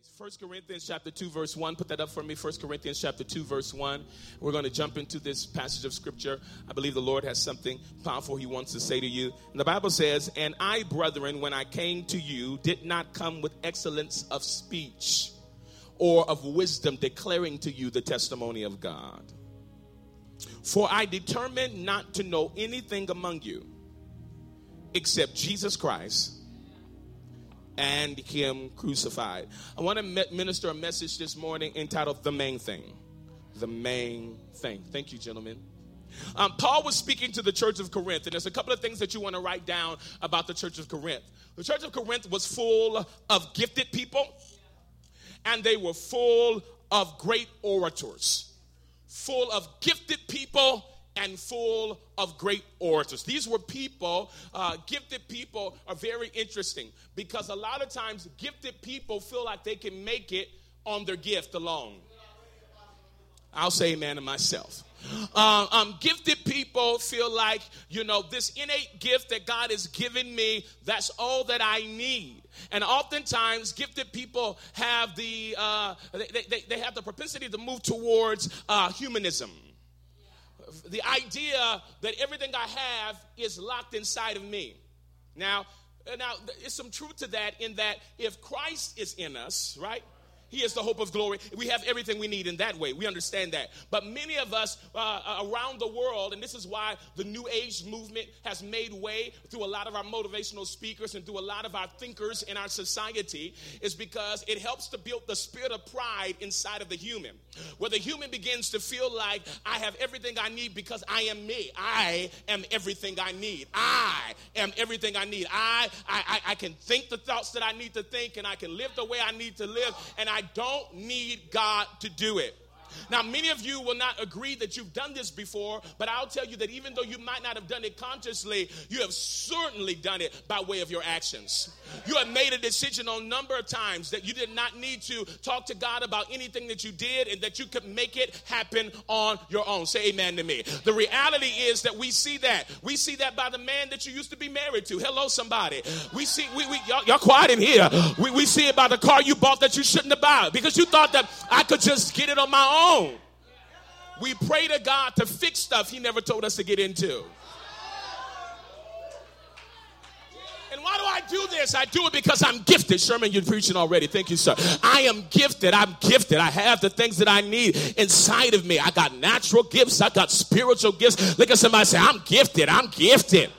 place. 1 Corinthians chapter 2 verse 1. Put that up for me. 1 Corinthians chapter 2 verse 1. We're going to jump into this passage of scripture. I believe the Lord has something powerful he wants to say to you. And the Bible says, "And I, brethren, when I came to you, did not come with excellence of speech or of wisdom declaring to you the testimony of God. For I determined not to know anything among you except Jesus Christ." And him crucified. I want to minister a message this morning entitled The Main Thing. The Main Thing. Thank you, gentlemen. Um, Paul was speaking to the church of Corinth, and there's a couple of things that you want to write down about the church of Corinth. The church of Corinth was full of gifted people, and they were full of great orators, full of gifted people and full of great orators. These were people, uh, gifted people are very interesting because a lot of times gifted people feel like they can make it on their gift alone. I'll say amen to myself. Uh, um, gifted people feel like, you know, this innate gift that God has given me, that's all that I need. And oftentimes, gifted people have the, uh, they, they, they have the propensity to move towards uh, humanism the idea that everything I have is locked inside of me. Now, uh, now, there's some truth to that in that if Christ is in us, right? He is the hope of glory. We have everything we need in that way. We understand that. But many of us uh, around the world, and this is why the New Age movement has made way through a lot of our motivational speakers and through a lot of our thinkers in our society, is because it helps to build the spirit of pride inside of the human. Where the human begins to feel like, I have everything I need because I am me. I am everything I need. I am everything I need. I, I, I can think the thoughts that I need to think, and I can live the way I need to live, and I I don't need God to do it. Now, many of you will not agree that you've done this before, but I'll tell you that even though you might not have done it consciously, you have certainly done it by way of your actions. You have made a decision on a number of times that you did not need to talk to God about anything that you did and that you could make it happen on your own. Say amen to me. The reality is that we see that. We see that by the man that you used to be married to. Hello, somebody. We see, we, we y'all, y'all quiet in here. We, we see it by the car you bought that you shouldn't have bought because you thought that I could just get it on my own own. We pray to God to fix stuff He never told us to get into. And why do I do this? I do it because I'm gifted. Sherman, you're preaching already. Thank you, sir. I am gifted. I'm gifted. I have the things that I need inside of me. I got natural gifts. I got spiritual gifts. Look at somebody say, I'm gifted. I'm gifted.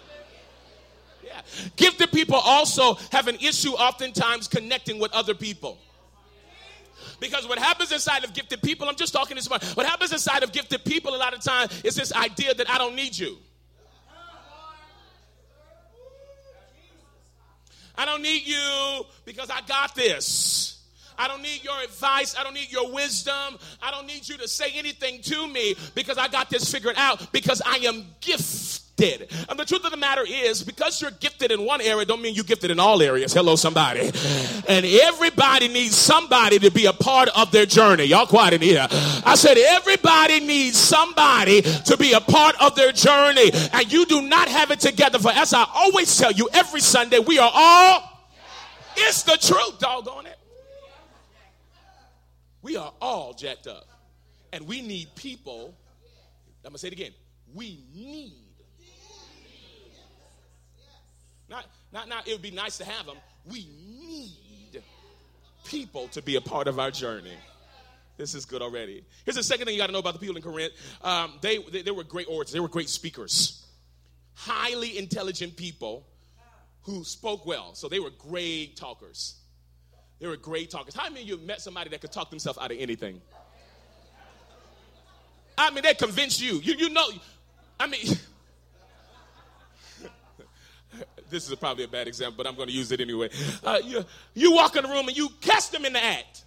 Yeah. Gifted people also have an issue oftentimes connecting with other people. Because what happens inside of gifted people, I'm just talking this morning, what happens inside of gifted people a lot of times is this idea that I don't need you. I don't need you because I got this. I don't need your advice. I don't need your wisdom. I don't need you to say anything to me because I got this figured out because I am gifted gifted. And the truth of the matter is, because you're gifted in one area, don't mean you're gifted in all areas. Hello, somebody. And everybody needs somebody to be a part of their journey. Y'all quiet in here. I said, everybody needs somebody to be a part of their journey. And you do not have it together. For as I always tell you, every Sunday, we are all. It's the truth, doggone it. We are all jacked up. And we need people. I'm going to say it again. We need not, not, it would be nice to have them. We need people to be a part of our journey. This is good already. Here's the second thing you got to know about the people in Corinth. Um, they, they, they were great orators, they were great speakers, highly intelligent people who spoke well. So they were great talkers. They were great talkers. How many of you met somebody that could talk themselves out of anything? I mean, they convinced you. You, you know, I mean, this is probably a bad example, but I'm going to use it anyway. Uh, you, you walk in the room and you catch them in the act.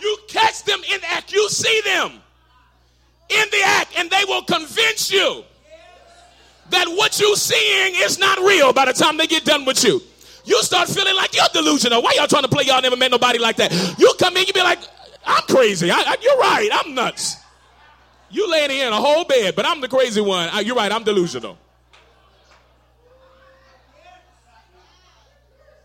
You catch them in the act. You see them in the act, and they will convince you that what you're seeing is not real by the time they get done with you. You start feeling like you're delusional. Why y'all trying to play? Y'all never met nobody like that. You come in, you be like, I'm crazy. I, I, you're right. I'm nuts. You laying here in a whole bed, but I'm the crazy one. Uh, you're right, I'm delusional.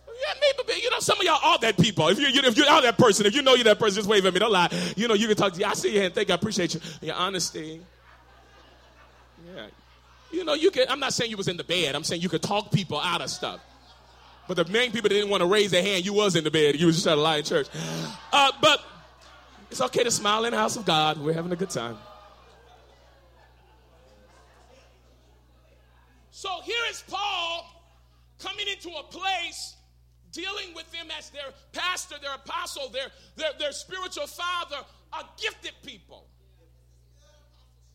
Yeah, me, you know, some of y'all are that people. If you, you if you are that person, if you know you're that person, just wave at me. Don't lie. You know, you can talk to you. I see you and thank I appreciate you. Your honesty. Yeah. You know, you can. I'm not saying you was in the bed. I'm saying you could talk people out of stuff. But the main people that didn't want to raise their hand, you was in the bed. You was just trying to lie in church. Uh, but it's okay to smile in the house of God. We're having a good time. So here is Paul coming into a place dealing with them as their pastor, their apostle, their, their, their spiritual father, a gifted people.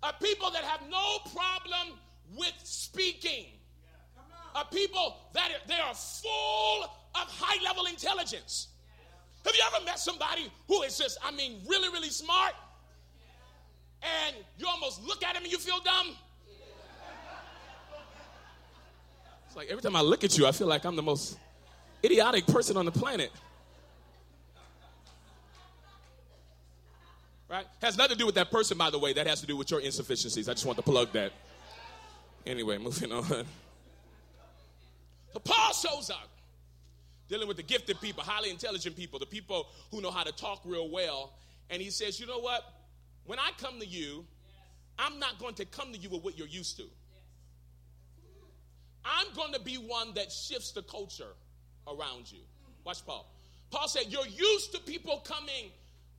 A people that have no problem with speaking. A people that are, they are full of high level intelligence. Have you ever met somebody who is just, I mean, really, really smart? And you almost look at him and you feel dumb? It's like every time I look at you, I feel like I'm the most idiotic person on the planet. Right? Has nothing to do with that person, by the way. That has to do with your insufficiencies. I just want to plug that. Anyway, moving on. So Paul shows up dealing with the gifted people, highly intelligent people, the people who know how to talk real well. And he says, You know what? When I come to you, I'm not going to come to you with what you're used to. I'm going to be one that shifts the culture around you. Watch Paul. Paul said, You're used to people coming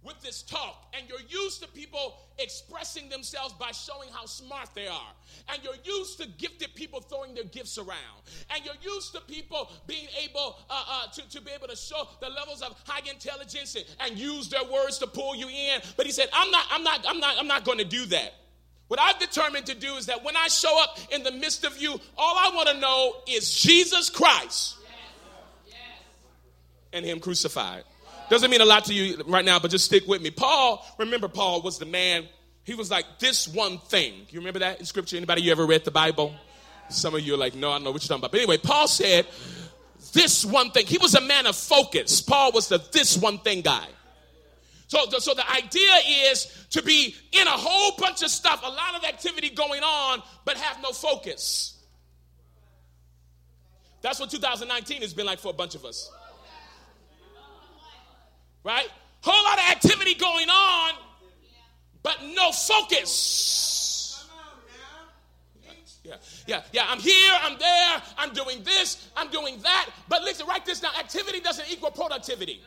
with this talk, and you're used to people expressing themselves by showing how smart they are. And you're used to gifted people throwing their gifts around. And you're used to people being able uh, uh, to, to be able to show the levels of high intelligence and, and use their words to pull you in. But he said, I'm not, I'm not, I'm not, I'm not going to do that. What I've determined to do is that when I show up in the midst of you, all I want to know is Jesus Christ and Him crucified. Doesn't mean a lot to you right now, but just stick with me. Paul, remember, Paul was the man, he was like this one thing. You remember that in scripture? Anybody you ever read the Bible? Some of you are like, no, I don't know what you're talking about. But anyway, Paul said, this one thing. He was a man of focus. Paul was the this one thing guy. So, so the idea is to be in a whole bunch of stuff, a lot of activity going on, but have no focus. That's what 2019 has been like for a bunch of us. Right? Whole lot of activity going on, but no focus. Yeah, yeah, yeah. I'm here, I'm there, I'm doing this, I'm doing that. But listen, write this down. Activity doesn't equal productivity.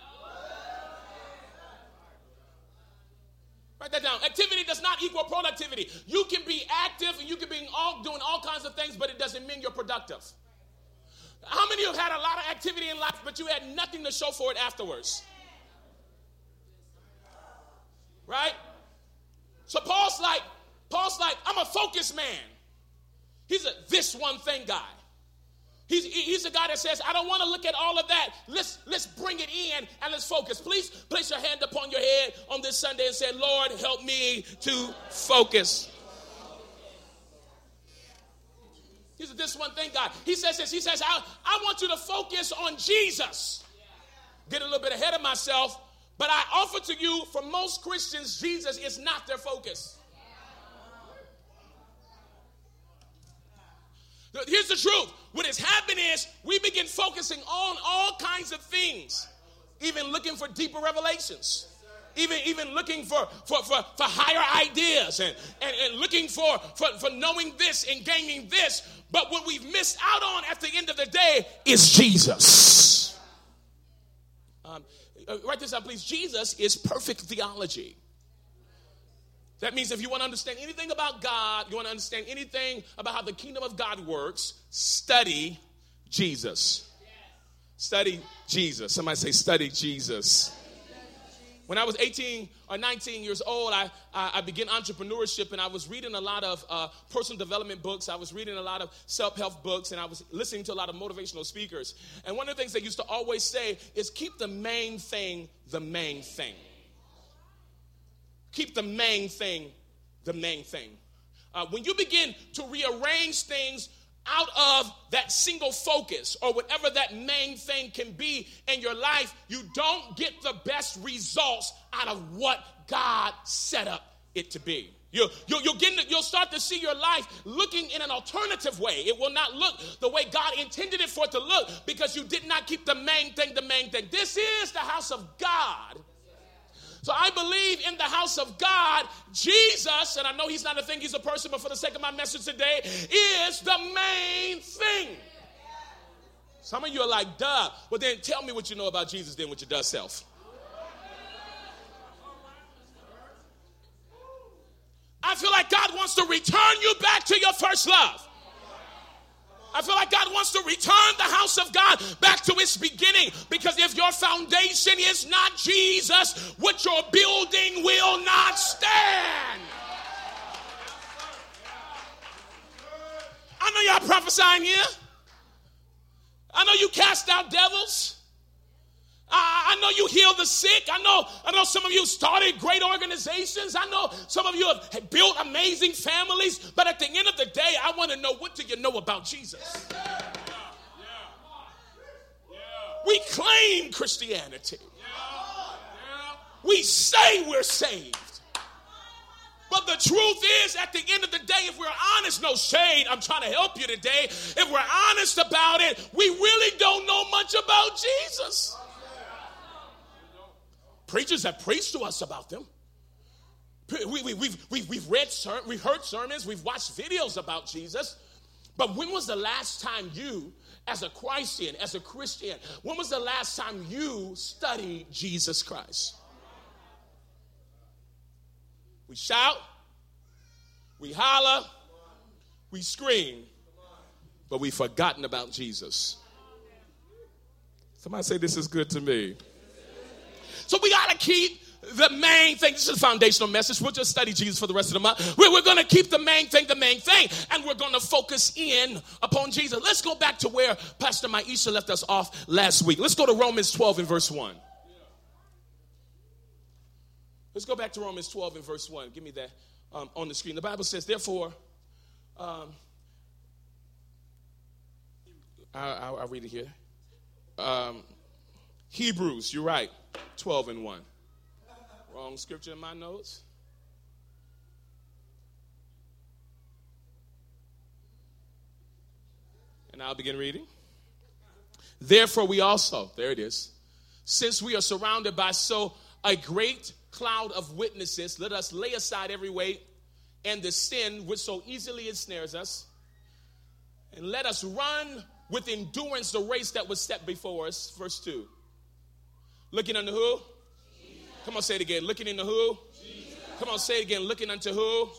Write that down. Activity does not equal productivity. You can be active and you can be all, doing all kinds of things, but it doesn't mean you're productive. How many of you have had a lot of activity in life, but you had nothing to show for it afterwards? Right? So Paul's like, Paul's like, I'm a focused man. He's a this one thing guy. He's, he's a guy that says, I don't want to look at all of that. Let's, let's bring it in and let's focus. Please place your hand upon your head on this Sunday and say, Lord, help me to focus. He's a this one thing God. He says this. He says, I, I want you to focus on Jesus. Get a little bit ahead of myself, but I offer to you, for most Christians, Jesus is not their focus. Here's the truth. What has happened is we begin focusing on all kinds of things, even looking for deeper revelations. Even, even looking for, for, for, for higher ideas and, and, and looking for, for, for knowing this and gaining this. But what we've missed out on at the end of the day is Jesus. Um, uh, write this down, please. Jesus is perfect theology. That means if you want to understand anything about God, you want to understand anything about how the kingdom of God works, study Jesus. Study Jesus. Somebody say, study Jesus. When I was 18 or 19 years old, I, I, I began entrepreneurship and I was reading a lot of uh, personal development books. I was reading a lot of self help books and I was listening to a lot of motivational speakers. And one of the things they used to always say is keep the main thing the main thing. Keep the main thing the main thing. Uh, when you begin to rearrange things out of that single focus or whatever that main thing can be in your life, you don't get the best results out of what God set up it to be. You, you, you'll, get, you'll start to see your life looking in an alternative way. It will not look the way God intended it for it to look because you did not keep the main thing the main thing. This is the house of God. So I believe in the house of God, Jesus, and I know he's not a thing, he's a person, but for the sake of my message today, is the main thing. Some of you are like, duh. Well, then tell me what you know about Jesus, then what your does self. I feel like God wants to return you back to your first love. I feel like God wants to return the house of God back to its beginning because if your foundation is not Jesus, what you're building will not stand. I know y'all prophesying here. I know you cast out devils. I, I know you heal the sick. I know, I know some of you started great organizations. I know some of you have built amazing families. But at the end of the day, I want to know what do you know about Jesus? We claim Christianity. We say we're saved. But the truth is, at the end of the day, if we're honest, no shade, I'm trying to help you today. If we're honest about it, we really don't know much about Jesus. Preachers have preached to us about them. We, we, we've, we've, we've read, we've heard sermons, we've watched videos about Jesus. But when was the last time you, as a Christian, as a Christian, when was the last time you studied Jesus Christ? We shout, we holler, we scream, but we've forgotten about Jesus. Somebody say, This is good to me. So we got to keep the main thing. This is a foundational message. We'll just study Jesus for the rest of the month. We're, we're going to keep the main thing the main thing, and we're going to focus in upon Jesus. Let's go back to where Pastor Maisha left us off last week. Let's go to Romans 12 and verse 1. Let's go back to Romans 12 and verse 1. Give me that um, on the screen. The Bible says, therefore, um, I, will read it here. Um, Hebrews, you're right. 12 and 1. Wrong scripture in my notes. And I'll begin reading. Therefore, we also, there it is, since we are surrounded by so a great cloud of witnesses, let us lay aside every weight and the sin which so easily ensnares us, and let us run with endurance the race that was set before us. Verse 2. Looking unto who? Jesus. Come on, say it again. Looking into who? Jesus. Come on, say it again. Looking unto who?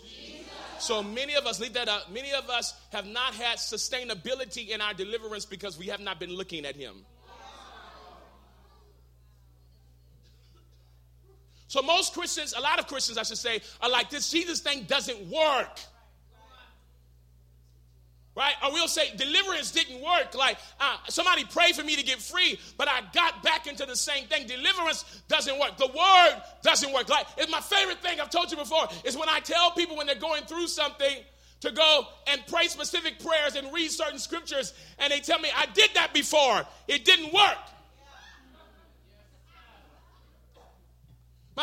So many of us, leave that out. Many of us have not had sustainability in our deliverance because we have not been looking at Him. So most Christians, a lot of Christians, I should say, are like this Jesus thing doesn't work right? Or we'll say deliverance didn't work. Like uh, somebody prayed for me to get free, but I got back into the same thing. Deliverance doesn't work. The word doesn't work. Like it's my favorite thing I've told you before is when I tell people when they're going through something to go and pray specific prayers and read certain scriptures, and they tell me I did that before. It didn't work.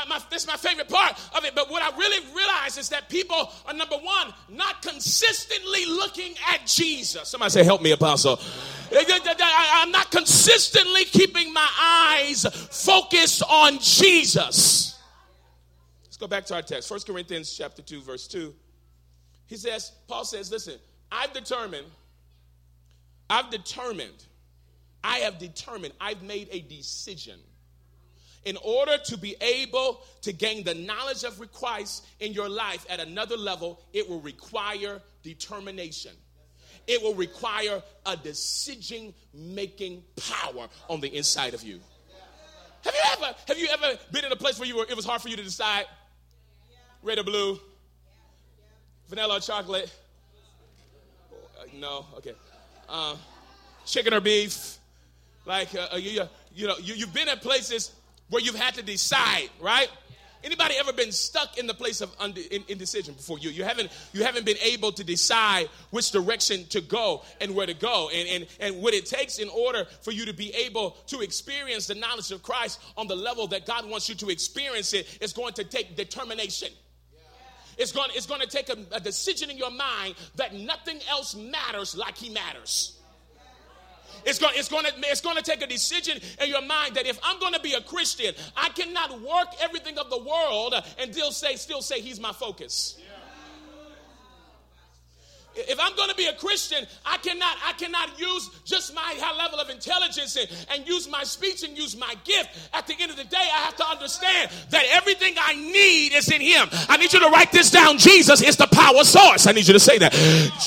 My, this is my favorite part of it. But what I really realize is that people are, number one, not consistently looking at Jesus. Somebody say, Help me, Apostle. I'm not consistently keeping my eyes focused on Jesus. Let's go back to our text. 1 Corinthians chapter 2, verse 2. He says, Paul says, listen, I've determined, I've determined, I have determined, I've made a decision in order to be able to gain the knowledge of Christ in your life at another level, it will require determination. It will require a decision making power on the inside of you. Have you ever have you ever been in a place where you were it was hard for you to decide red or blue, vanilla or chocolate? Uh, no, okay. Uh, chicken or beef? Like uh, uh you, you know, you, you've been at places where you've had to decide, right? Anybody ever been stuck in the place of indecision before? You, you, haven't, you haven't been able to decide which direction to go and where to go and, and, and what it takes in order for you to be able to experience the knowledge of Christ on the level that God wants you to experience it is going to take determination. It's going, it's going to take a, a decision in your mind that nothing else matters like he matters. It's going, it's, going to, it's going to take a decision in your mind that if I'm going to be a Christian, I cannot work everything of the world and still say, still say he's my focus. If I'm going to be a Christian, I cannot, I cannot use just my high level of intelligence and, and use my speech and use my gift. At the end of the day, I have to understand that everything I need is in Him. I need you to write this down. Jesus is the power source. I need you to say that.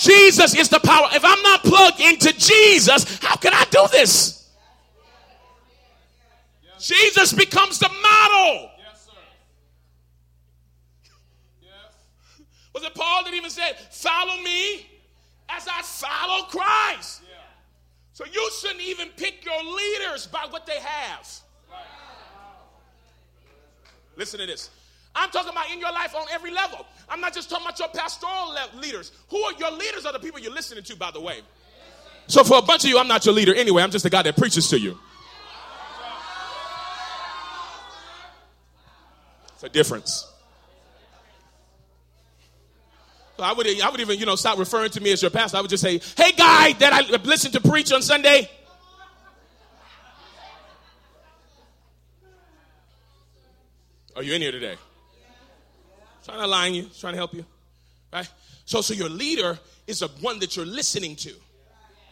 Jesus is the power. If I'm not plugged into Jesus, how can I do this? Jesus becomes the model. Was it Paul that even said, Follow me as I follow Christ? So you shouldn't even pick your leaders by what they have. Listen to this. I'm talking about in your life on every level. I'm not just talking about your pastoral leaders. Who are your leaders? Are the people you're listening to, by the way. So for a bunch of you, I'm not your leader anyway. I'm just the guy that preaches to you. It's a difference. So I would, I would even, you know, stop referring to me as your pastor. I would just say, hey, guy that I listened to preach on Sunday. Are you in here today? Trying to align you, trying to help you. Right? So, so your leader is the one that you're listening to.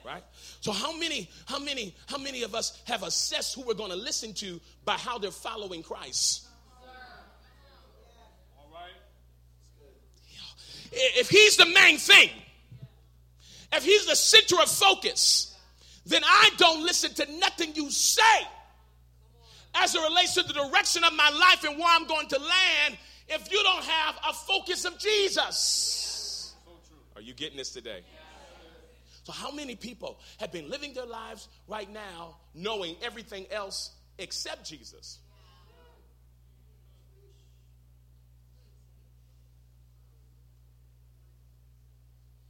Right? So how many, how many, how many of us have assessed who we're going to listen to by how they're following Christ? If he's the main thing, if he's the center of focus, then I don't listen to nothing you say as it relates to the direction of my life and where I'm going to land if you don't have a focus of Jesus. Are you getting this today? So, how many people have been living their lives right now knowing everything else except Jesus?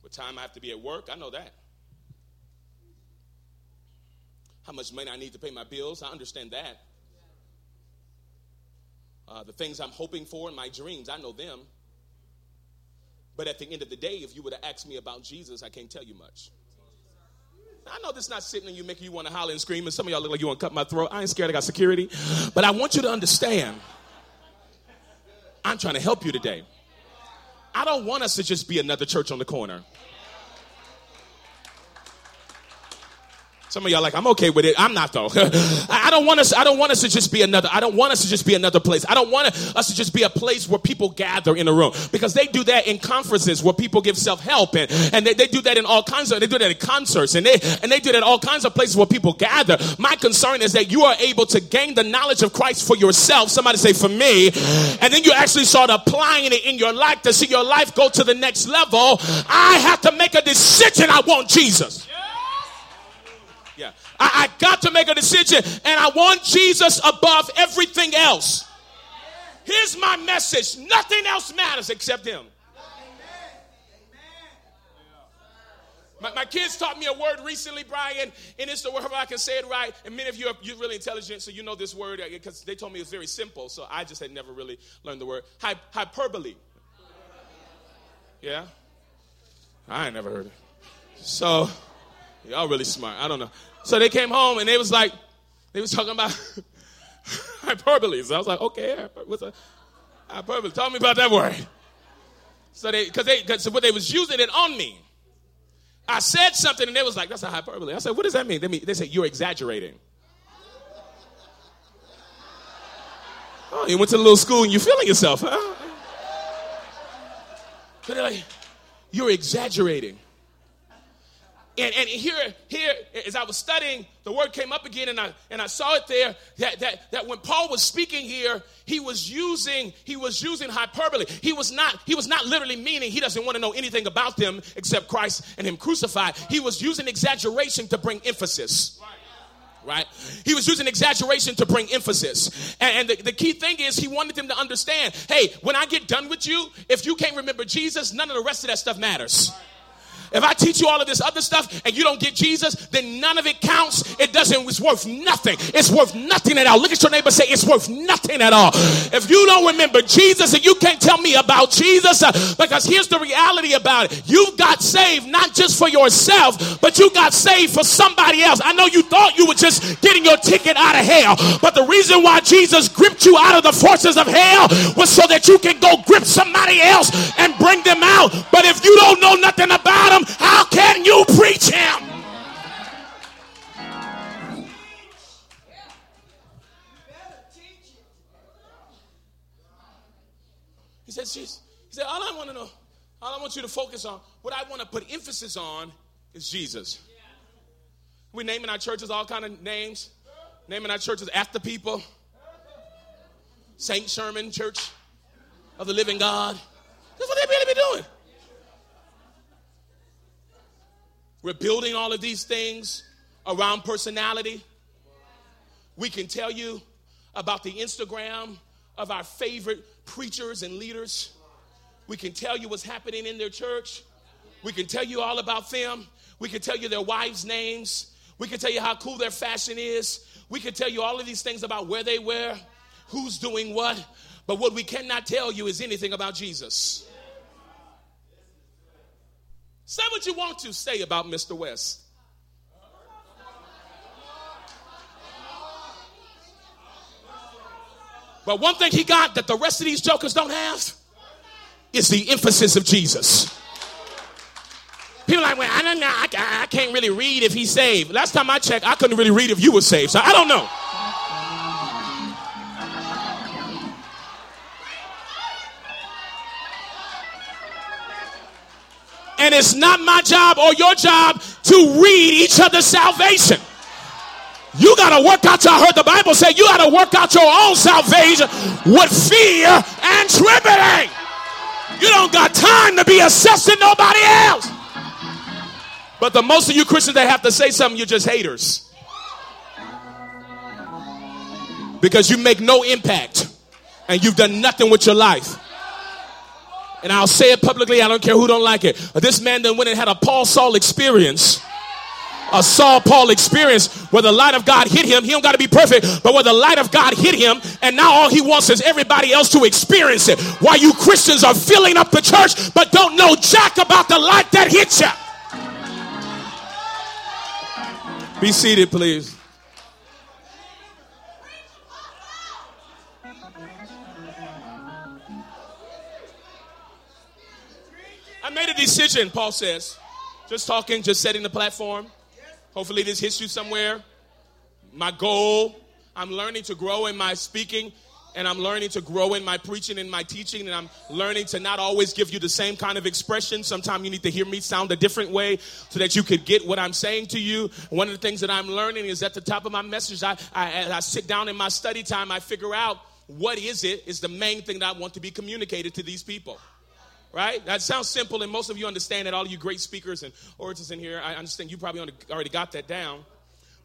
What time I have to be at work, I know that. How much money I need to pay my bills, I understand that. Uh, the things I'm hoping for in my dreams, I know them. But at the end of the day, if you were to ask me about Jesus, I can't tell you much. I know this is not sitting on you making you want to holler and scream, and some of y'all look like you want to cut my throat. I ain't scared, I got security. But I want you to understand, I'm trying to help you today. I don't want us to just be another church on the corner. Some of y'all like, I'm okay with it. I'm not though. don't want us, I don't want us to just be another, I don't want us to just be another place. I don't want us to just be a place where people gather in a room. Because they do that in conferences where people give self-help and, and they, they do that in all kinds of, they do that in concerts and they, and they do that in all kinds of places where people gather. My concern is that you are able to gain the knowledge of Christ for yourself. Somebody say for me. And then you actually start applying it in your life to see your life go to the next level. I have to make a decision. I want Jesus. I, I got to make a decision, and I want Jesus above everything else. Here's my message nothing else matters except Him. My, my, kids taught me a word recently, Brian, and it's the word, I can say it right. And many of you are you're really intelligent, so you know this word because uh, they told me it's very simple. So I just had never really learned the word. Hy- hyperbole. Yeah? I ain't never heard it. So, y'all really smart. I don't know. So they came home and they was like, they was talking about hyperbole. So I was like, okay, what's a hyperbole? Tell me about that word. So they, because they, cause what they was using it on me. I said something and they was like, that's a hyperbole. I said, what does that mean? They, mean, they said, you're exaggerating. Oh, you went to a little school and you're feeling yourself, huh? But they're like, you're exaggerating. And, and here, here, as I was studying, the word came up again, and I and I saw it there that, that, that when Paul was speaking here, he was using he was using hyperbole. He was not he was not literally meaning he doesn't want to know anything about them except Christ and Him crucified. He was using exaggeration to bring emphasis. Right? He was using exaggeration to bring emphasis. And, and the, the key thing is, he wanted them to understand hey, when I get done with you, if you can't remember Jesus, none of the rest of that stuff matters. Right. If I teach you all of this other stuff and you don't get Jesus, then none of it counts. It doesn't, it's worth nothing. It's worth nothing at all. Look at your neighbor say, it's worth nothing at all. If you don't remember Jesus and you can't tell me about Jesus, uh, because here's the reality about it. You got saved not just for yourself, but you got saved for somebody else. I know you thought you were just getting your ticket out of hell, but the reason why Jesus gripped you out of the forces of hell was so that you can go grip somebody else and bring them out. But if you don't know nothing about him, how can you preach him? He said, She's, he said, all I want to know, all I want you to focus on, what I want to put emphasis on is Jesus. We're naming our churches all kind of names, naming our churches after people. Saint Sherman Church of the Living God. That's what they really be doing. We're building all of these things around personality. We can tell you about the Instagram of our favorite preachers and leaders. We can tell you what's happening in their church. We can tell you all about them. We can tell you their wives' names. We can tell you how cool their fashion is. We can tell you all of these things about where they were, who's doing what. But what we cannot tell you is anything about Jesus. Say what you want to say about Mr. West. But one thing he got that the rest of these jokers don't have is the emphasis of Jesus. People like, well, I don't know. I, I can't really read if he's saved. Last time I checked, I couldn't really read if you were saved. So I don't know. And it's not my job or your job to read each other's salvation. You got to work out. I heard the Bible say you got to work out your own salvation with fear and trembling. You don't got time to be assessing nobody else. But the most of you Christians that have to say something, you're just haters. Because you make no impact and you've done nothing with your life. And I'll say it publicly, I don't care who don't like it. This man then went and had a Paul Saul experience a Saul Paul experience where the light of God hit him. He don't got to be perfect, but where the light of God hit him, and now all he wants is everybody else to experience it. Why you Christians are filling up the church, but don't know jack about the light that hit you. Be seated, please. Made a decision, Paul says. Just talking, just setting the platform. Hopefully, this hits you somewhere. My goal I'm learning to grow in my speaking, and I'm learning to grow in my preaching and my teaching, and I'm learning to not always give you the same kind of expression. Sometimes you need to hear me sound a different way so that you could get what I'm saying to you. One of the things that I'm learning is at the top of my message, I, I, I sit down in my study time, I figure out what is it is the main thing that I want to be communicated to these people right? That sounds simple, and most of you understand that. All you great speakers and orators in here, I understand you probably already got that down.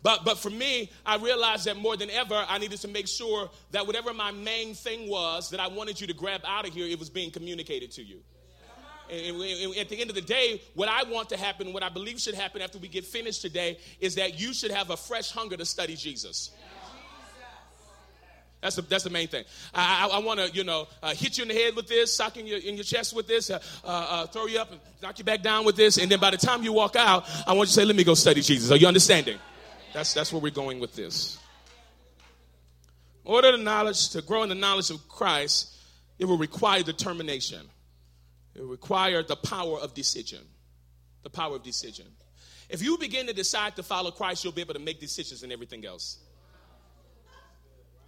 But, but for me, I realized that more than ever, I needed to make sure that whatever my main thing was that I wanted you to grab out of here, it was being communicated to you. And, and at the end of the day, what I want to happen, what I believe should happen after we get finished today, is that you should have a fresh hunger to study Jesus. That's the, that's the main thing. I, I, I want to, you know, uh, hit you in the head with this, sock in your, in your chest with this, uh, uh, uh, throw you up and knock you back down with this. And then by the time you walk out, I want you to say, let me go study Jesus. Are you understanding? That's, that's where we're going with this. In order to knowledge, to grow in the knowledge of Christ, it will require determination. It will require the power of decision. The power of decision. If you begin to decide to follow Christ, you'll be able to make decisions in everything else.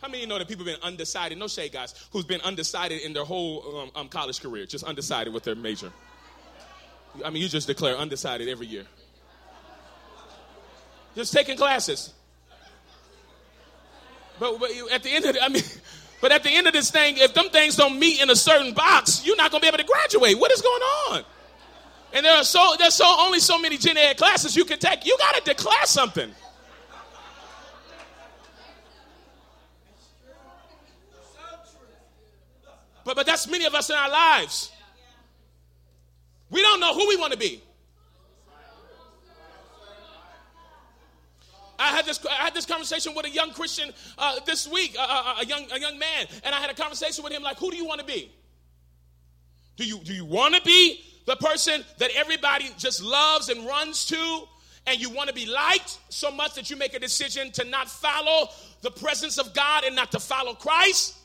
How many you know that people have been undecided? No shade, guys, who's been undecided in their whole um, um, college career, just undecided with their major. I mean, you just declare undecided every year. Just taking classes. But, but at the end of it, I mean, but at the end of this thing, if them things don't meet in a certain box, you're not going to be able to graduate. What is going on? And there are so there's so only so many gen ed classes you can take. You got to declare something. but, but that's many of us in our lives. We don't know who we want to be. I had this I had this conversation with a young Christian uh, this week, a young a young man, and I had a conversation with him like, "Who do you want to be? Do you do you want to be the person that everybody just loves and runs to, and you want to be liked so much that you make a decision to not follow the presence of God and not to follow Christ?"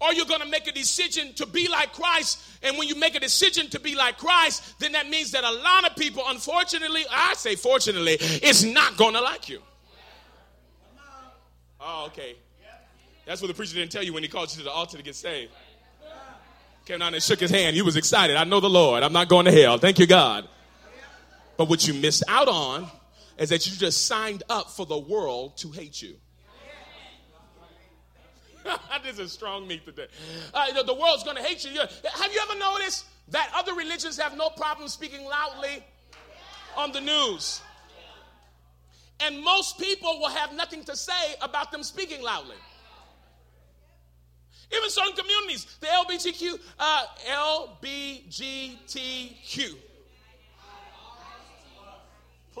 Or you're going to make a decision to be like Christ. And when you make a decision to be like Christ, then that means that a lot of people, unfortunately, I say fortunately, is not going to like you. Oh, okay. That's what the preacher didn't tell you when he called you to the altar to get saved. Came down and shook his hand. He was excited. I know the Lord. I'm not going to hell. Thank you, God. But what you missed out on is that you just signed up for the world to hate you. this is strong meat today. Uh, the, the world's going to hate you. Have you ever noticed that other religions have no problem speaking loudly on the news? And most people will have nothing to say about them speaking loudly. Even certain communities, the LBGQ, uh, LBGTQ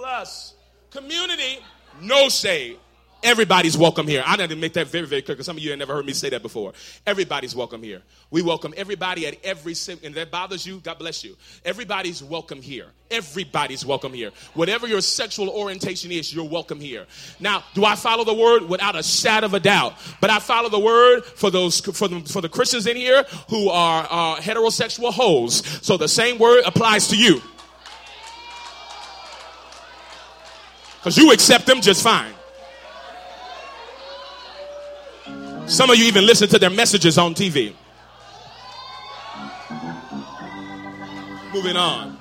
plus community, no shade. Everybody's welcome here. I need to make that very, very clear because some of you have never heard me say that before. Everybody's welcome here. We welcome everybody at every, and that bothers you, God bless you. Everybody's welcome here. Everybody's welcome here. Whatever your sexual orientation is, you're welcome here. Now, do I follow the word? Without a shadow of a doubt. But I follow the word for those, for the, for the Christians in here who are uh, heterosexual hoes. So the same word applies to you. Because you accept them just fine. Some of you even listen to their messages on TV. Moving on.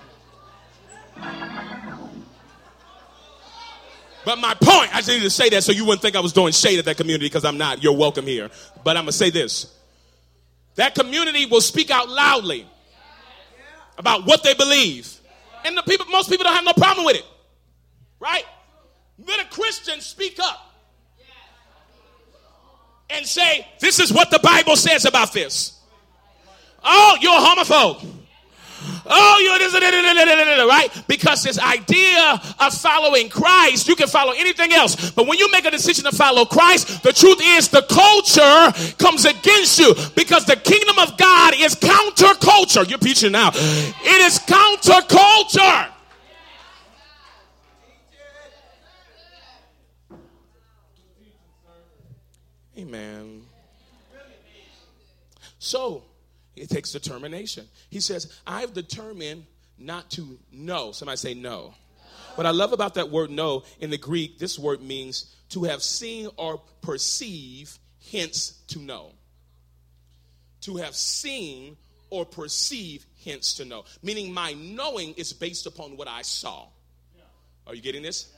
But my point, I just need to say that so you wouldn't think I was doing shade at that community because I'm not. You're welcome here. But I'm going to say this that community will speak out loudly about what they believe. And the people, most people don't have no problem with it. Right? Let a Christian speak up and say, This is what the Bible says about this. Oh, you're a homophobe. Oh, you're this, right? Because this idea of following Christ, you can follow anything else. But when you make a decision to follow Christ, the truth is the culture comes against you because the kingdom of God is counterculture. You're preaching now. It is counterculture. Amen. So it takes determination. He says, I've determined not to know. Somebody say no. What I love about that word know in the Greek, this word means to have seen or perceive, hence to know. To have seen or perceive, hence to know. Meaning my knowing is based upon what I saw. Are you getting this?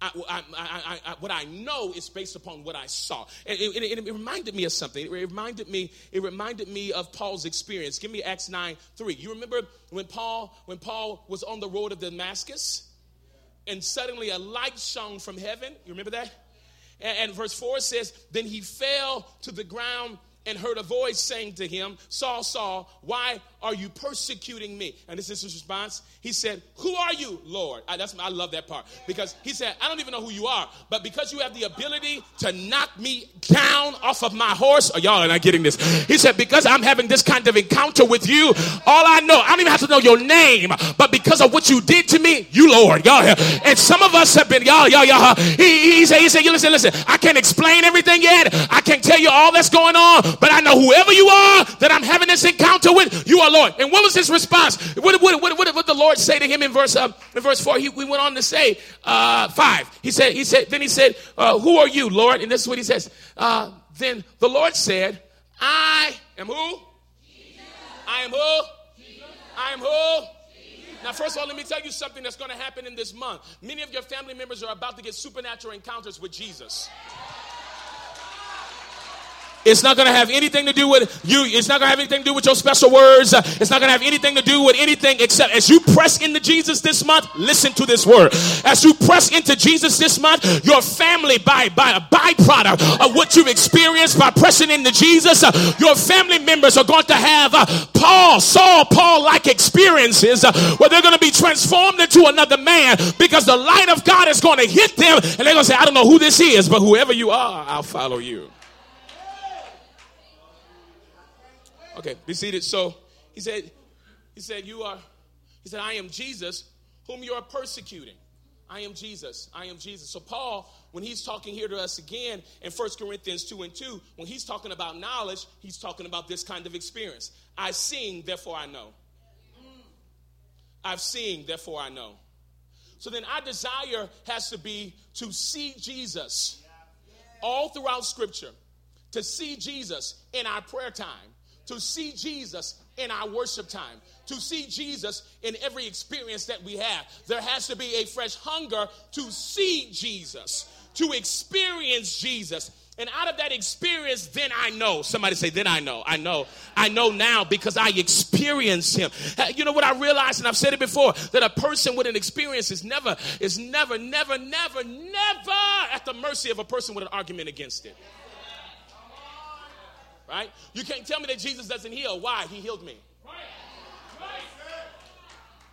I, I, I, what I know is based upon what I saw. It, it, it, reminded me of something. It reminded me, it reminded me of Paul's experience. Give me Acts 9 3. You remember when Paul, when Paul was on the road of Damascus and suddenly a light shone from heaven? You remember that? And, and verse 4 says, Then he fell to the ground and heard a voice saying to him, Saul, Saul, why are you persecuting me? And this is his response. He said, Who are you, Lord? I, that's, I love that part because he said, I don't even know who you are, but because you have the ability to knock me down off of my horse, y'all are not getting this. He said, Because I'm having this kind of encounter with you, all I know, I don't even have to know your name, but because of what you did to me, you, Lord, y'all. And some of us have been, y'all, y'all, y'all. He, he said, he said, you listen, listen, I can't explain everything yet. I can't tell you all that's going on, but I know whoever you are that I'm having this encounter with, you are Lord. And what was his response? What, what, what, what, what the Lord say to him in verse uh, in verse four? He, we went on to say uh, five. He said, he said, then he said, uh, "Who are you, Lord?" And this is what he says. Uh, then the Lord said, "I am who? Jesus. I am who? Jesus. I am who?" Now, first of all, let me tell you something that's going to happen in this month. Many of your family members are about to get supernatural encounters with Jesus. It's not going to have anything to do with you. It's not going to have anything to do with your special words. Uh, it's not going to have anything to do with anything except as you press into Jesus this month, listen to this word. As you press into Jesus this month, your family, by, by a byproduct of what you've experienced by pressing into Jesus, uh, your family members are going to have uh, Paul, Saul, Paul like experiences where they're going to be transformed into another man because the light of God is going to hit them and they're going to say, I don't know who this is, but whoever you are, I'll follow you. Okay, be seated. So he said, he said, you are, he said, I am Jesus whom you are persecuting. I am Jesus. I am Jesus. So Paul, when he's talking here to us again in 1 Corinthians 2 and 2, when he's talking about knowledge, he's talking about this kind of experience. I sing, therefore I know. I've seen, therefore I know. So then our desire has to be to see Jesus all throughout Scripture, to see Jesus in our prayer time, to see Jesus in our worship time, to see Jesus in every experience that we have. There has to be a fresh hunger to see Jesus, to experience Jesus. And out of that experience, then I know. Somebody say, then I know. I know. I know now because I experienced him. You know what I realized, and I've said it before, that a person with an experience is never, is never, never, never, never at the mercy of a person with an argument against it right? You can't tell me that Jesus doesn't heal. Why? He healed me.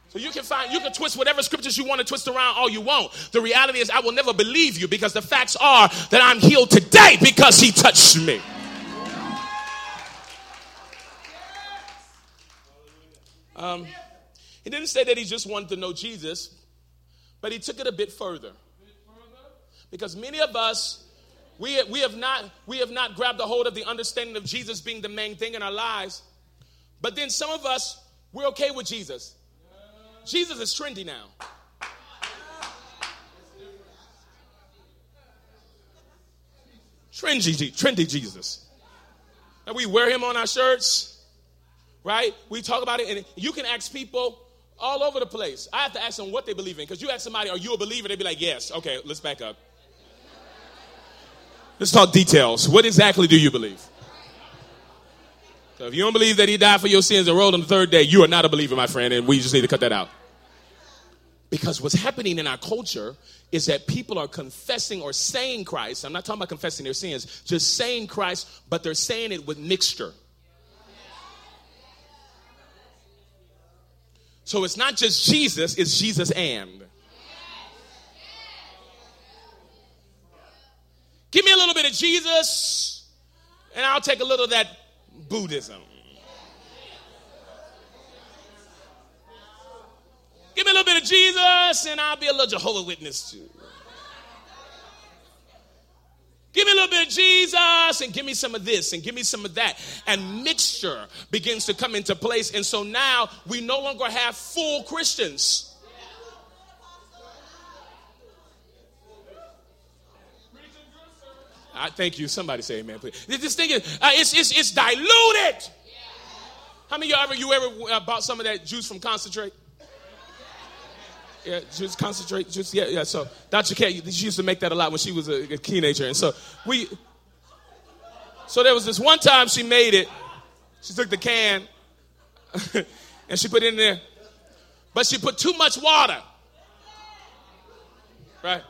So you can find, you can twist whatever scriptures you want to twist around all you want. The reality is, I will never believe you because the facts are that I'm healed today because he touched me. Um, he didn't say that he just wanted to know Jesus, but he took it a bit further. Because many of us we, we, have not, we have not grabbed a hold of the understanding of Jesus being the main thing in our lives. But then some of us, we're okay with Jesus. Jesus is trendy now. Trendy, trendy Jesus. And we wear him on our shirts, right? We talk about it, and you can ask people all over the place. I have to ask them what they believe in because you ask somebody, Are you a believer? They'd be like, Yes. Okay, let's back up. Let's talk details. What exactly do you believe? So if you don't believe that he died for your sins and rose on the third day, you are not a believer, my friend, and we just need to cut that out. Because what's happening in our culture is that people are confessing or saying Christ. I'm not talking about confessing their sins, just saying Christ, but they're saying it with mixture. So it's not just Jesus, it's Jesus and. Give me a little bit of Jesus, and I'll take a little of that Buddhism. Give me a little bit of Jesus, and I'll be a little Jehovah Witness too. Give me a little bit of Jesus and give me some of this and give me some of that. And mixture begins to come into place. And so now we no longer have full Christians. I thank you. Somebody say amen, please. This thing is, uh, it's, it's, it's diluted. How many of you ever, you ever uh, bought some of that juice from concentrate? Yeah, juice concentrate, juice. Yeah, yeah. So Dr. K, she used to make that a lot when she was a, a teenager, and so we. So there was this one time she made it. She took the can and she put it in there, but she put too much water. Right.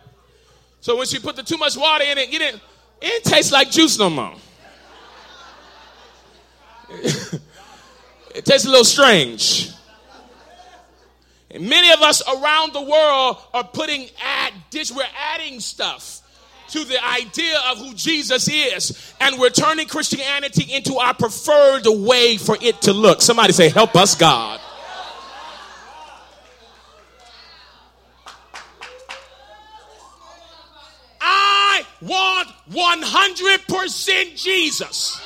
So when she put the too much water in it, you didn't it tastes like juice no more. it tastes a little strange. And many of us around the world are putting add dish, we're adding stuff to the idea of who Jesus is, and we're turning Christianity into our preferred way for it to look. Somebody say, Help us, God. Want 100% Jesus.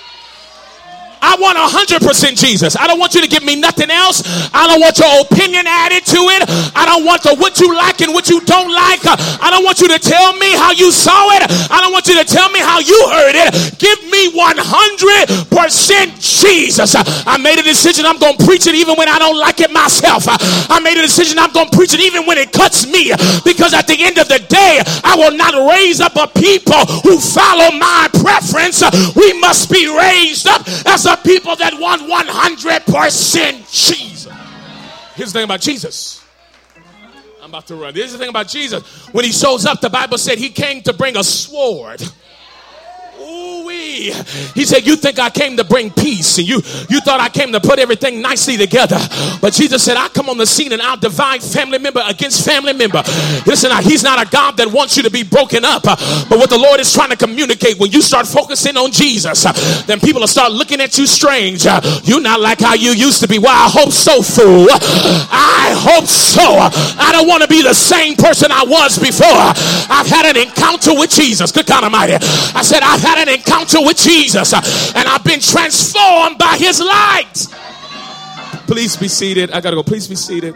I want 100% Jesus. I don't want you to give me nothing else. I don't want your opinion added to it. I don't want the what you like and what you don't like. I don't want you to tell me how you saw it. I don't want you to tell me how you heard it. Give me me 100% Jesus. I made a decision I'm going to preach it even when I don't like it myself. I made a decision I'm going to preach it even when it cuts me. Because at the end of the day, I will not raise up a people who follow my preference. We must be raised up as a people that want 100% Jesus. Here's the thing about Jesus. I'm about to run. Here's the thing about Jesus. When he shows up, the Bible said he came to bring a sword. He said, You think I came to bring peace, and you, you thought I came to put everything nicely together. But Jesus said, I come on the scene and I'll divide family member against family member. Listen, he's not a God that wants you to be broken up. But what the Lord is trying to communicate, when you start focusing on Jesus, then people will start looking at you strange. You're not like how you used to be. Well, I hope so, fool. I hope so. I don't want to be the same person I was before. I've had an encounter with Jesus. Good God Almighty. I said, I've had an encounter with Jesus and I've been transformed by his light. Please be seated. I gotta go. Please be seated.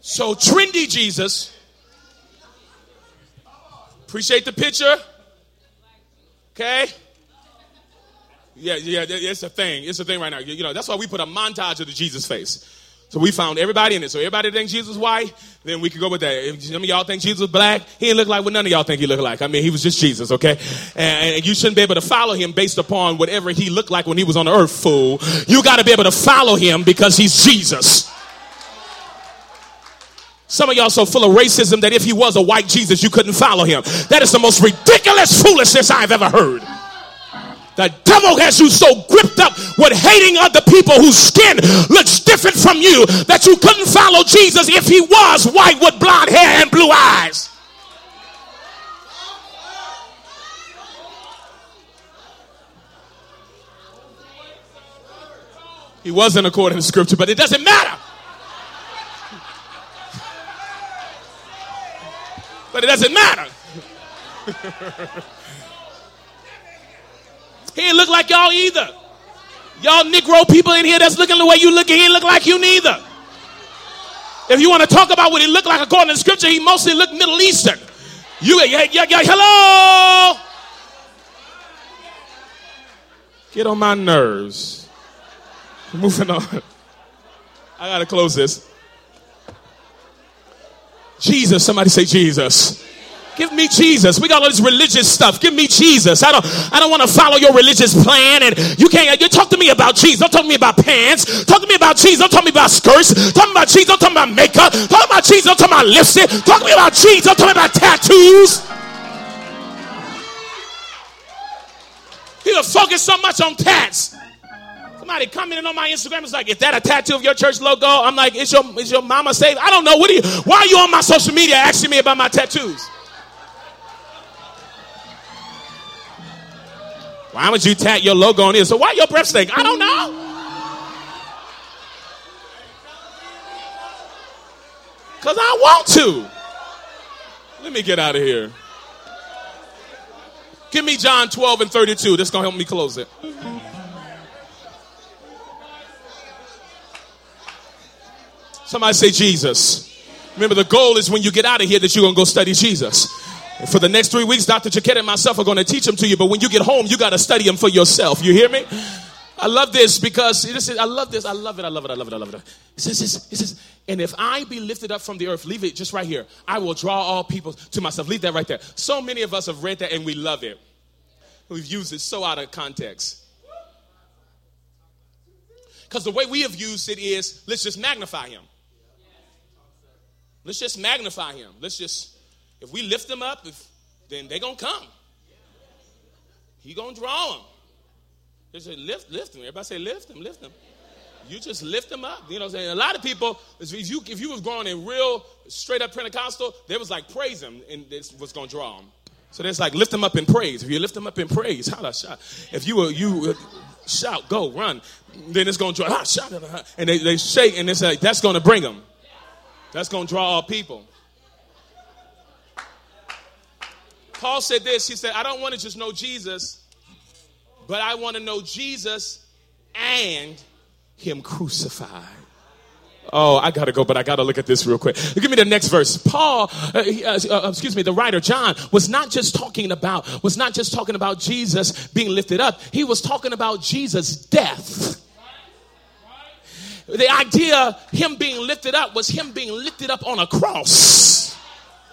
So, trendy Jesus. Appreciate the picture. Okay? Yeah, yeah, it's a thing. It's a thing right now. You know, that's why we put a montage of the Jesus face. So we found everybody in it. So everybody thinks Jesus white, then we could go with that. If some of y'all think Jesus black, he didn't look like what none of y'all think he looked like. I mean, he was just Jesus, okay? And, and you shouldn't be able to follow him based upon whatever he looked like when he was on the earth, fool. You got to be able to follow him because he's Jesus. Some of y'all so full of racism that if he was a white Jesus, you couldn't follow him. That is the most ridiculous foolishness I've ever heard. The devil has you so gripped up with hating other people whose skin looks different from you that you couldn't follow Jesus if he was white with blonde hair and blue eyes. He wasn't according to scripture, but it doesn't matter. But it doesn't matter. He ain't look like y'all either. Y'all Negro people in here that's looking the way you look, he ain't look like you neither. If you want to talk about what he looked like according to scripture, he mostly looked Middle Eastern. You, yeah, yeah, yeah, hello. Get on my nerves. Moving on. I gotta close this. Jesus, somebody say Jesus. Give me Jesus. We got all this religious stuff. Give me Jesus. I don't I don't want to follow your religious plan. And you can't you talk to me about Jesus. Don't talk to me about pants. Talk to me about Jesus. Don't talk to me about skirts. Talk about Jesus. Don't talk about makeup. Talk about Jesus. Don't talk about lipstick. Talk to me about Jesus. Don't talk about tattoos. People focus so much on tats. Somebody commenting on my Instagram is like, "Is that a tattoo of your church logo?" I'm like, "Is your is your mama saved?" I don't know. What are you? Why are you on my social media asking me about my tattoos? Why would you tag your logo on this? So why your breath stink? I don't know. Because I want to. Let me get out of here. Give me John 12 and 32. This is going to help me close it. Somebody say Jesus. Remember, the goal is when you get out of here that you're going to go study Jesus. For the next three weeks, Dr. Chiquette and myself are going to teach them to you. But when you get home, you got to study them for yourself. You hear me? I love this because this is, I love this. I love it. I love it. I love it. I love it. It says, it says, and if I be lifted up from the earth, leave it just right here. I will draw all people to myself. Leave that right there. So many of us have read that and we love it. We've used it so out of context. Because the way we have used it is let's just magnify him. Let's just magnify him. Let's just if we lift them up, if, then they're going to come. He going to draw them. They say, lift, lift them. Everybody say, lift them, lift them. You just lift them up. You know what I'm saying? A lot of people, if you, if you was growing in real straight up Pentecostal, they was like, praise him, and this was going to draw them. So there's like, lift them up in praise. If you lift them up in praise, holla, shout. If you, you shout, go, run, then it's going to draw, ah, shout, and they, they shake, and it's like, that's going to bring them. That's going to draw all people. Paul said this. He said, I don't want to just know Jesus, but I want to know Jesus and Him crucified. Oh, I gotta go, but I gotta look at this real quick. Give me the next verse. Paul, uh, uh, uh, excuse me, the writer John was not just talking about was not just talking about Jesus being lifted up. He was talking about Jesus' death. The idea him being lifted up was him being lifted up on a cross.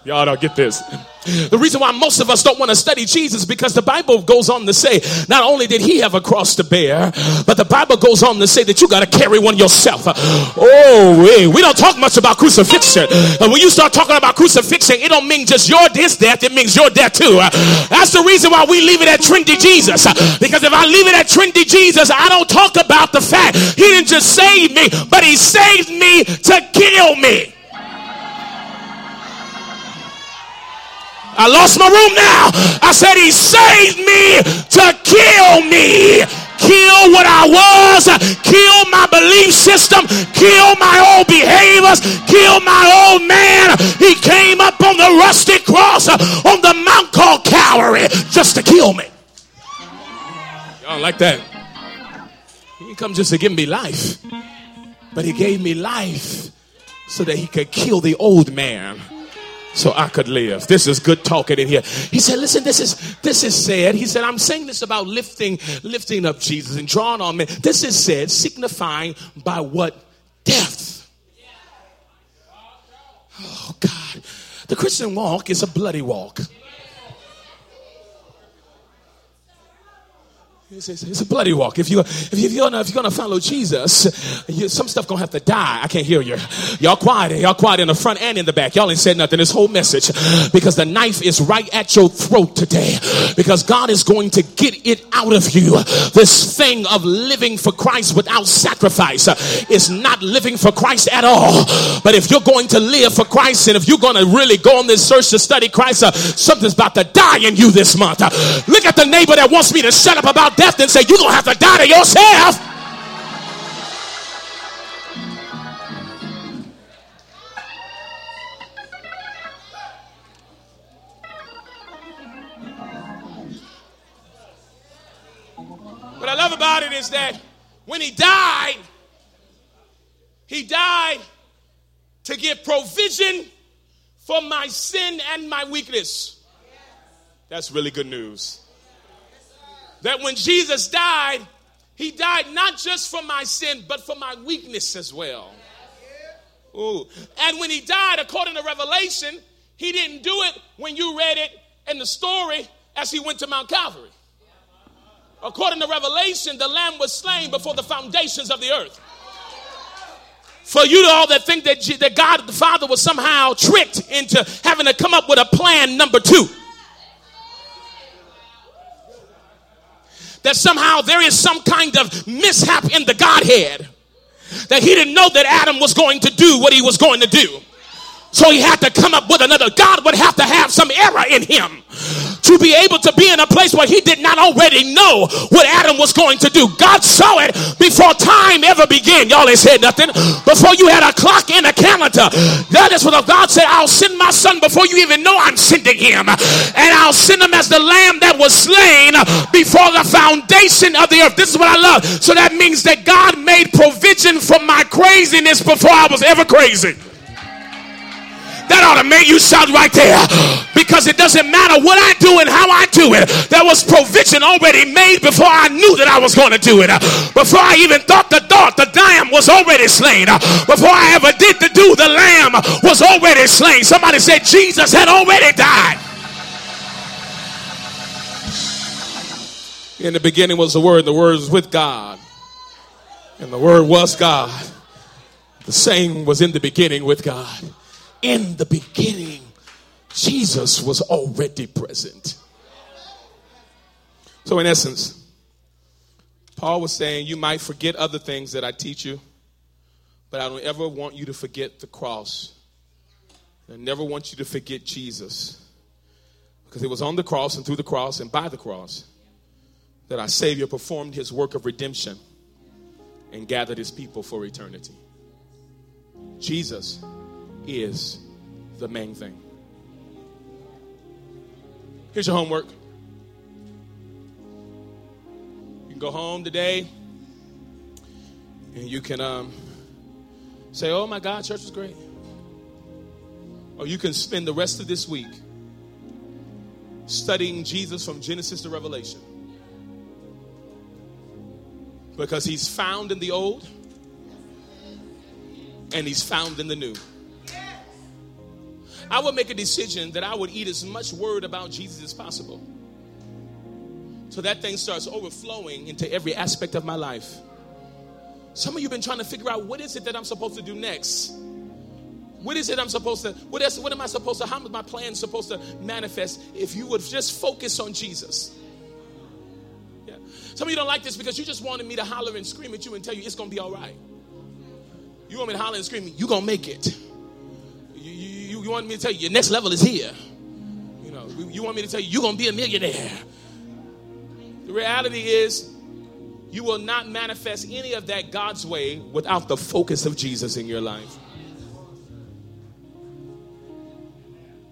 Y'all don't get this. The reason why most of us don't want to study Jesus because the Bible goes on to say not only did he have a cross to bear, but the Bible goes on to say that you got to carry one yourself. Oh, we don't talk much about crucifixion. And when you start talking about crucifixion, it don't mean just your this death, it means your death too. That's the reason why we leave it at trendy Jesus. Because if I leave it at trendy Jesus, I don't talk about the fact he didn't just save me, but he saved me to kill me. I lost my room now. I said, He saved me to kill me. Kill what I was, kill my belief system, kill my old behaviors, kill my old man. He came up on the rusty cross on the mount called Calvary just to kill me. Y'all like that? He didn't come just to give me life, but he gave me life so that he could kill the old man so I could live. This is good talking in here. He said, listen, this is this is said. He said, I'm saying this about lifting, lifting up Jesus and drawing on men. This is said, signifying by what death. Oh God. The Christian walk is a bloody walk. It's, it's, it's, a bloody walk. If you if you, if you're gonna if you're gonna follow Jesus, you, some stuff gonna have to die. I can't hear you. Y'all quiet. Y'all quiet in the front and in the back. Y'all ain't said nothing. This whole message because the knife is right at your throat today. Because God is going to get it out of you. This thing of living for Christ without sacrifice is not living for Christ at all. But if you're going to live for Christ and if you're to really go on this search to study Christ, uh, something's about to die in you this month. Uh, look at the neighbor that wants me to shut up about death and say, You're going to have to die to yourself. What I love about it is that when he died, he died to give provision for my sin and my weakness. That's really good news that when Jesus died, he died not just for my sin, but for my weakness as well. Ooh. And when he died, according to Revelation, he didn't do it when you read it in the story as he went to Mount Calvary. According to Revelation, the lamb was slain before the foundations of the earth. For you all that think that, that God the Father was somehow tricked into having to come up with a plan number two. That somehow there is some kind of mishap in the Godhead. That he didn't know that Adam was going to do what he was going to do. So he had to come up with another. God would have to have some error in him to be able to be in a place where he did not already know what Adam was going to do. God saw it before time ever began. Y'all ain't said nothing. Before you had a clock and a calendar. That is what God said. I'll send my son before you even know I'm sending him. And I'll send him as the lamb that was slain before the foundation of the earth. This is what I love. So that means that God made provision for my craziness before I was ever crazy. That ought to make you shout right there. Because it doesn't matter what I do and how I do it. There was provision already made before I knew that I was going to do it. Before I even thought the thought, the lamb was already slain. Before I ever did the do, the lamb was already slain. Somebody said Jesus had already died. In the beginning was the Word, the Word was with God, and the Word was God. The same was in the beginning with God in the beginning, Jesus was already present. So, in essence, Paul was saying, You might forget other things that I teach you, but I don't ever want you to forget the cross. I never want you to forget Jesus. Because it was on the cross and through the cross and by the cross that our Savior performed his work of redemption and gathered his people for eternity. Jesus is the main thing. Here's your homework. You can go home today and you can um, Say, oh my God, church was great. Or you can spend the rest of this week studying Jesus from Genesis to Revelation. Because he's found in the old and he's found in the new. I would make a decision that I would eat as much word about Jesus as possible. So that thing starts overflowing into every aspect of my life. Some of you have been trying to figure out what is it that I'm supposed to do next? What is it I'm supposed to, what, is, what am I supposed to, how is my plan supposed to manifest if you would just focus on Jesus? Yeah. Some of you don't like this because you just wanted me to holler and scream at you and tell you it's going to be all right. You want me to holler and scream, you're going to make it. You, want me to tell you your next level is here. You know, you want me to tell you you're going to be a millionaire. The reality is, you will not manifest any of that God's way without the focus of Jesus in your life.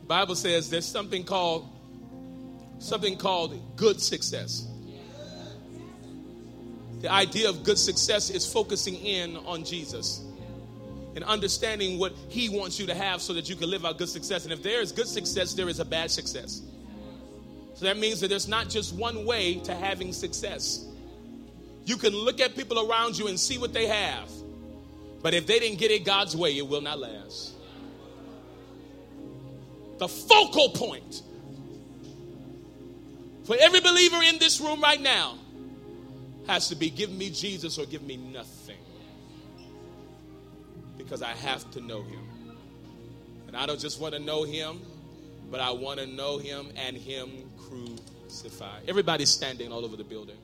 Bible says there's something called something called good success. The idea of good success is focusing in on Jesus and understanding what he wants you to have so that you can live out good success. And if there is good success, there is a bad success. So that means that there's not just one way to having success. You can look at people around you and see what they have, but if they didn't get it God's way, it will not last the focal point for every believer in this room right now has to be give me Jesus or give me nothing. Because I have to know him. And I don't just want to know him, but I want to know him and him crucified. Everybody's standing all over the building.